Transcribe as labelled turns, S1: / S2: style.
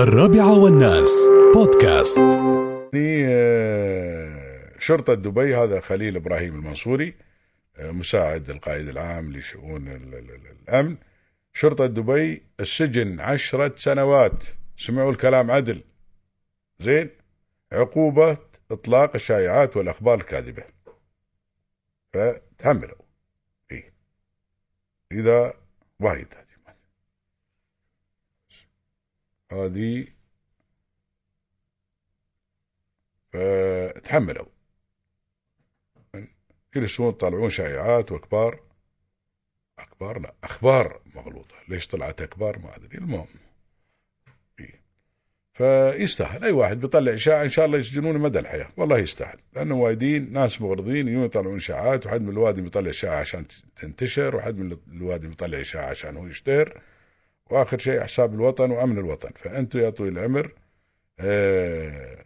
S1: الرابعة والناس. بودكاست.
S2: آه، شرطة دبي هذا خليل إبراهيم المنصوري آه، مساعد القائد العام لشؤون ال- ال- ال- الأمن. شرطة دبي السجن عشرة سنوات. سمعوا الكلام عدل. زين؟ عقوبة إطلاق الشائعات والأخبار الكاذبة. فتحملوا. إيه. إذا وايد هذه هذه فتحملوا يجلسون يطلعون شائعات واخبار أخبار لا أخبار مغلوطة. ليش طلعت أخبار ما أدري. المهم إيه. فيستاهل. أي واحد بيطلع إشاعة إن شاء الله يسجنونه مدى الحياة. والله يستاهل. لأنه وايدين ناس مغرضين يجون يطلعون إشاعات وحد من الوادي بيطلع إشاعة عشان تنتشر وحد من الوادي بيطلع إشاعة عشان هو يشتهر. وآخر شيء حساب الوطن وأمن الوطن. فانتم يا طويل العمر آه